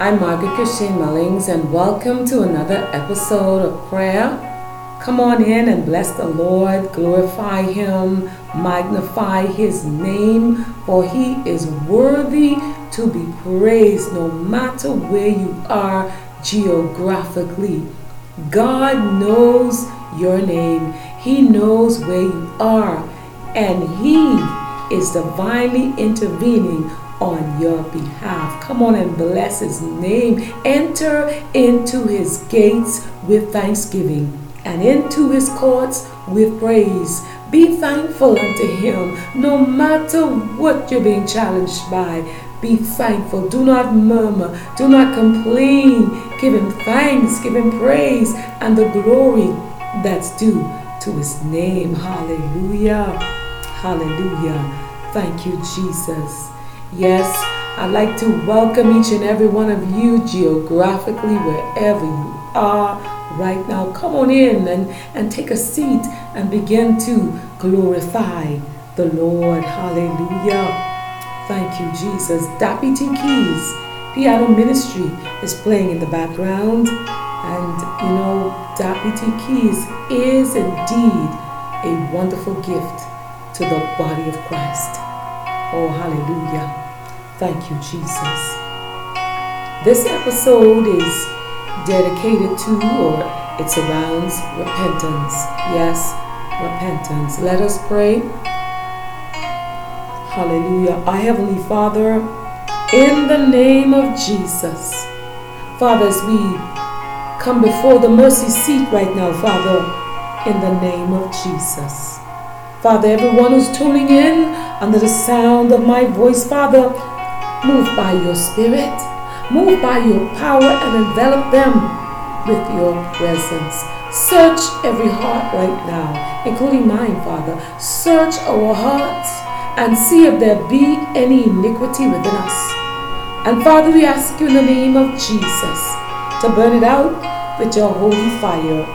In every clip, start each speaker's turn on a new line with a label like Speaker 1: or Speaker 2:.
Speaker 1: I'm Margaret Christine Mullings, and welcome to another episode of prayer. Come on in and bless the Lord, glorify Him, magnify His name, for He is worthy to be praised no matter where you are geographically. God knows your name, He knows where you are, and He is divinely intervening on your behalf. Come on and bless his name. Enter into his gates with thanksgiving and into his courts with praise. Be thankful unto him no matter what you're being challenged by. Be thankful. Do not murmur. Do not complain. Give him thanks. Give him praise and the glory that's due to his name. Hallelujah. Hallelujah. Thank you, Jesus. Yes, I'd like to welcome each and every one of you geographically, wherever you are right now. Come on in and, and take a seat and begin to glorify the Lord. Hallelujah. Thank you, Jesus. Dappy T Keys piano ministry is playing in the background. And you know, Dappy T Keys is indeed a wonderful gift to the body of Christ. Oh, hallelujah. Thank you, Jesus. This episode is dedicated to, or it surrounds, repentance. Yes, repentance. Let us pray. Hallelujah. Our Heavenly Father, in the name of Jesus, Father, as we come before the mercy seat right now, Father, in the name of Jesus. Father, everyone who's tuning in under the sound of my voice, Father, Move by your spirit, move by your power and envelop them with your presence. Search every heart right now, including mine, Father. Search our hearts and see if there be any iniquity within us. And Father, we ask you in the name of Jesus to burn it out with your holy fire.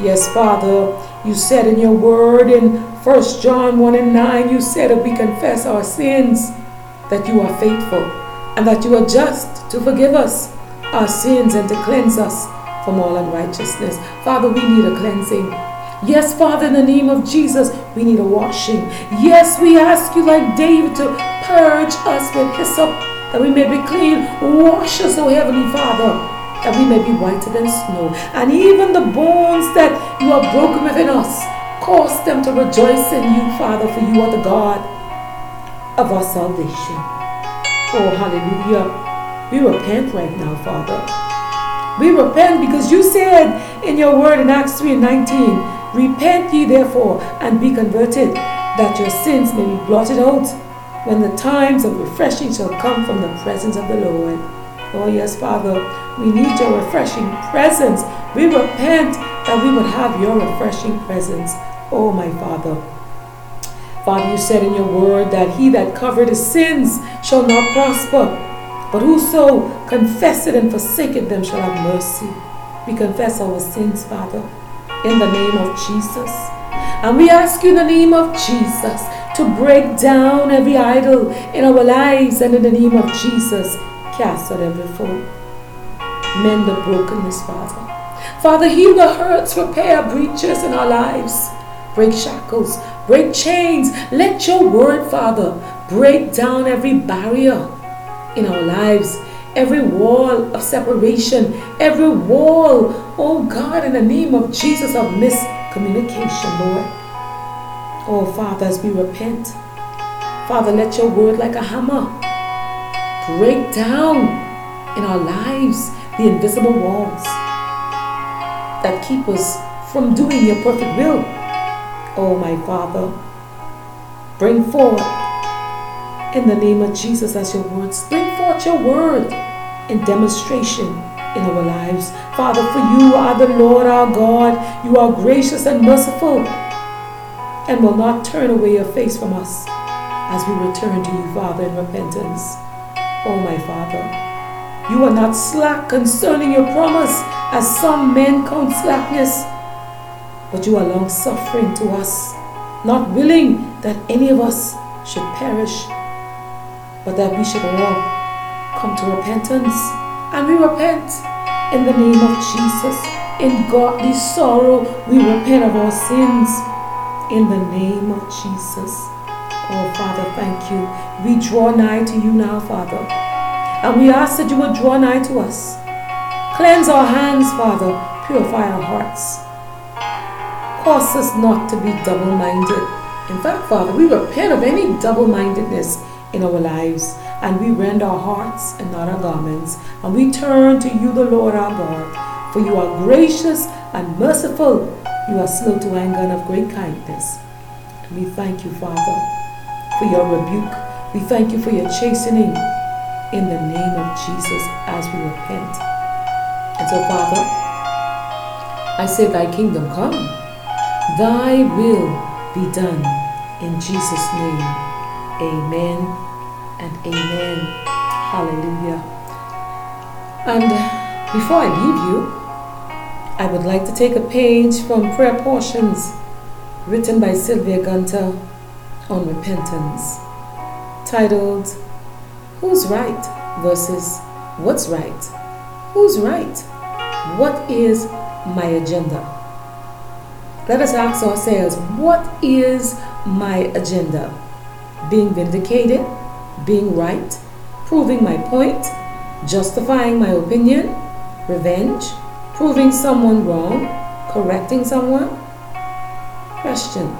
Speaker 1: Yes, Father, you said in your word in 1 John 1 and 9, you said if we confess our sins, that you are faithful and that you are just to forgive us our sins and to cleanse us from all unrighteousness. Father, we need a cleansing. Yes, Father, in the name of Jesus, we need a washing. Yes, we ask you, like David, to purge us with hyssop that we may be clean. Wash us, O Heavenly Father, that we may be whiter than snow. And even the bones that you have broken within us, cause them to rejoice in you, Father, for you are the God of our salvation. Oh, hallelujah. We repent right now, Father. We repent because you said in your word in Acts 3 and 19, Repent ye therefore and be converted, that your sins may be blotted out when the times of refreshing shall come from the presence of the Lord. Oh, yes, Father, we need your refreshing presence. We repent that we would have your refreshing presence. Oh, my Father. Father, you said in your word that he that covered his sins shall not prosper, but whoso confesseth and forsaketh them shall have mercy. We confess our sins, Father, in the name of Jesus. And we ask you in the name of Jesus to break down every idol in our lives and in the name of Jesus, cast out every foe. Mend the brokenness, Father. Father, heal the hurts, repair breaches in our lives, break shackles, break chains. Let your word, Father, break down every barrier in our lives, every wall of separation, every wall, oh God, in the name of Jesus, of miscommunication, Lord. Oh Father, as we repent, Father, let your word like a hammer break down in our lives the invisible walls that keep us from doing your perfect will. Oh, my Father, bring forth in the name of Jesus as your words. Bring forth your word in demonstration in our lives. Father, for you are the Lord our God. You are gracious and merciful and will not turn away your face from us as we return to you, Father, in repentance. Oh, my Father, you are not slack concerning your promise as some men count slackness but you are long suffering to us, not willing that any of us should perish, but that we should all come to repentance And we repent in the name of Jesus. In godly sorrow, we repent of our sins in the name of Jesus. Oh, Father, thank you. We draw nigh to you now, Father. And we ask that you would draw nigh to us. Cleanse our hands, Father. Purify our hearts. Cause us not to be double minded. In fact, Father, we repent of any double mindedness in our lives and we rend our hearts and not our garments. And we turn to you, the Lord our God. For you are gracious and merciful. You are slow to anger and of great kindness. And we thank you, Father, for your rebuke. We thank you for your chastening in the name of Jesus as we repent. And so, Father, I say, Thy kingdom come, Thy will be done in Jesus' name. Amen and amen. Hallelujah. And before I leave you, I would like to take a page from prayer portions written by Sylvia Gunter on repentance, titled Who's Right versus What's Right? Who's right? What is my agenda? Let us ask ourselves, what is my agenda? Being vindicated? being right, proving my point, justifying my opinion, revenge, proving someone wrong, correcting someone? Question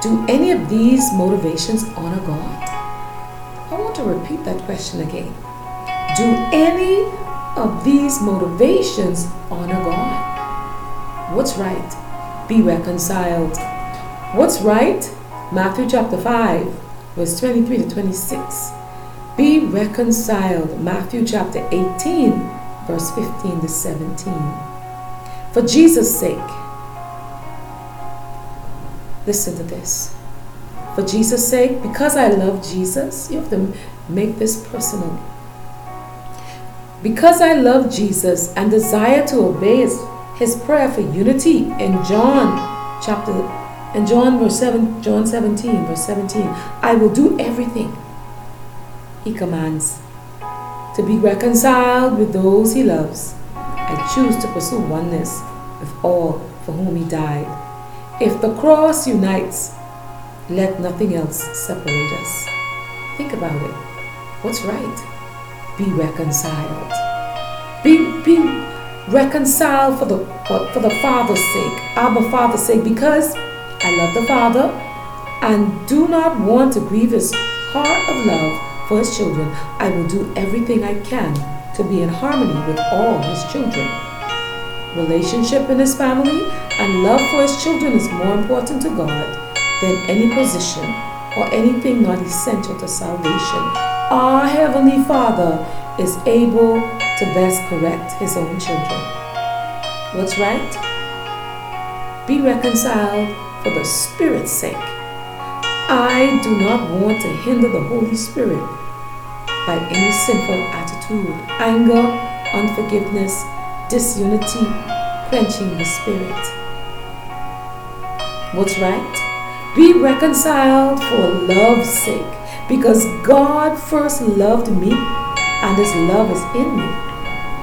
Speaker 1: Do any of these motivations honor God? I want to repeat that question again. Do any of these motivations honor God? What's right? Be reconciled. What's right? Matthew chapter 5, verse 23 to 26. Be reconciled, Matthew chapter 18, verse 15 to 17. For Jesus' sake, listen to this. For Jesus' sake, because I love Jesus, you have to make this personal. Because I love Jesus and desire to obey his, his prayer for unity in John chapter and John verse 7, John 17, verse 17, I will do everything. He commands to be reconciled with those he loves. I choose to pursue oneness with all for whom he died. If the cross unites, let nothing else separate us. Think about it. What's right? Be reconciled. Be, be reconciled for the, for, for the Father's sake, Abba Father's sake, because I love the Father and do not want to grieve his heart of love for his children. I will do everything I can to be in harmony with all his children. Relationship in his family and love for his children is more important to God than any position or anything not essential to salvation. Our Heavenly Father is able to best correct his own children. What's right? Be reconciled for the Spirit's sake. I do not want to hinder the Holy Spirit by any sinful attitude, anger, unforgiveness, disunity, quenching the Spirit. What's right? Be reconciled for love's sake, because God first loved me and His love is in me.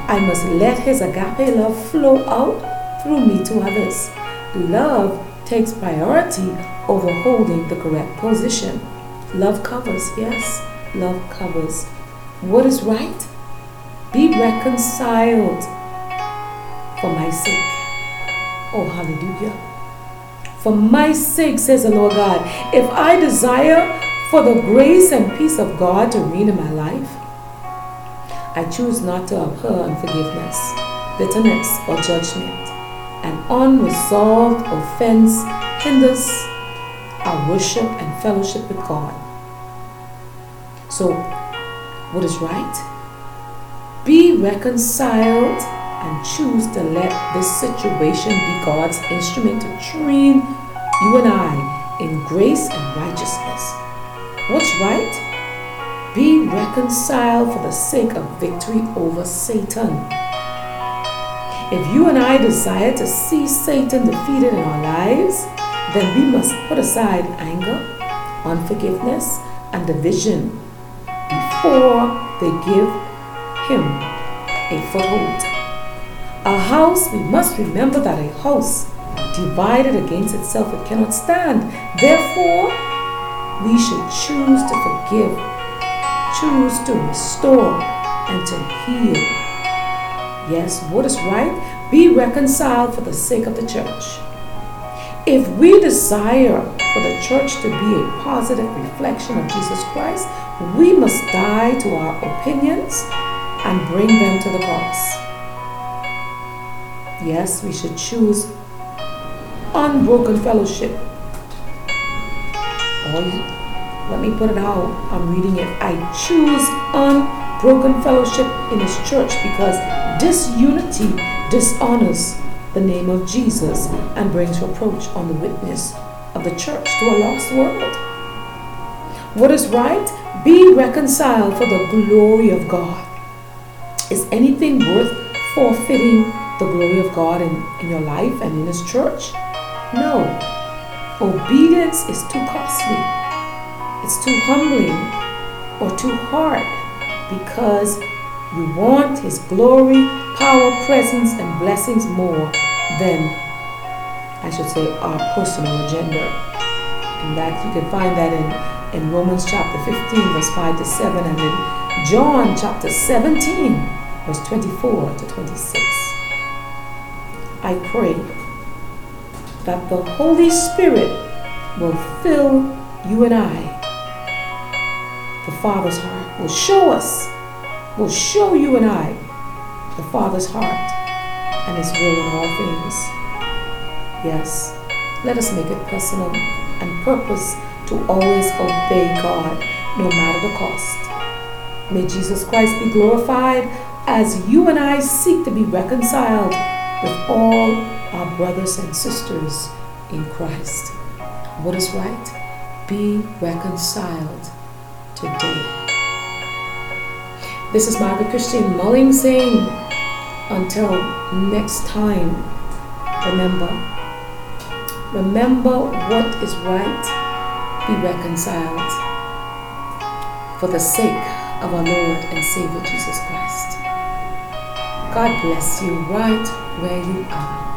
Speaker 1: I must let His agape love flow out through me to others. Love takes priority over holding the correct position. Love covers, yes, love covers. What is right? Be reconciled for my sake. Oh, hallelujah. For my sake, says the Lord God, if I desire for the grace and peace of God to reign in my life, I choose not to abhor unforgiveness, bitterness, or judgment. An unresolved offense hinders our worship and fellowship with God. So, what is right? Be reconciled and choose to let this situation be God's instrument to train you and I in grace and righteousness. What's right? Be reconciled for the sake of victory over Satan. If you and I desire to see Satan defeated in our lives, then we must put aside anger, unforgiveness, and division before they give him a foothold. A house, we must remember that a house divided against itself it cannot stand. Therefore, we should choose to forgive, choose to restore, and to heal. Yes, what is right? Be reconciled for the sake of the church. If we desire for the church to be a positive reflection of Jesus Christ, we must die to our opinions and bring them to the cross. Yes, we should choose unbroken fellowship. Or let me put it how I'm reading it. I choose unbroken fellowship in His church because disunity dishonors the name of Jesus and brings reproach on the witness of the church to a lost world. What is right? Be reconciled for the glory of God. Is anything worth forfeiting the glory of God in, in your life and in His church? No. Obedience is too costly, it's too humbling, or too hard because you want His glory, power, presence, and blessings more than, I should say, our personal agenda. And that you can find that in, in Romans chapter 15, verse 5 to 7, and in John chapter 17, verse 24 to 26. I pray that the Holy Spirit will fill you and I. The Father's heart will show us, will show you and I the Father's heart and His will in all things. Yes, let us make it personal and purpose to always obey God no matter the cost. May Jesus Christ be glorified as you and I seek to be reconciled with all our brothers and sisters in Christ. What is right? Be reconciled today. This is Margaret Christine Mulling saying, until next time, remember, remember what is right, be reconciled for the sake of our Lord and Savior Jesus Christ. God bless you right where you are.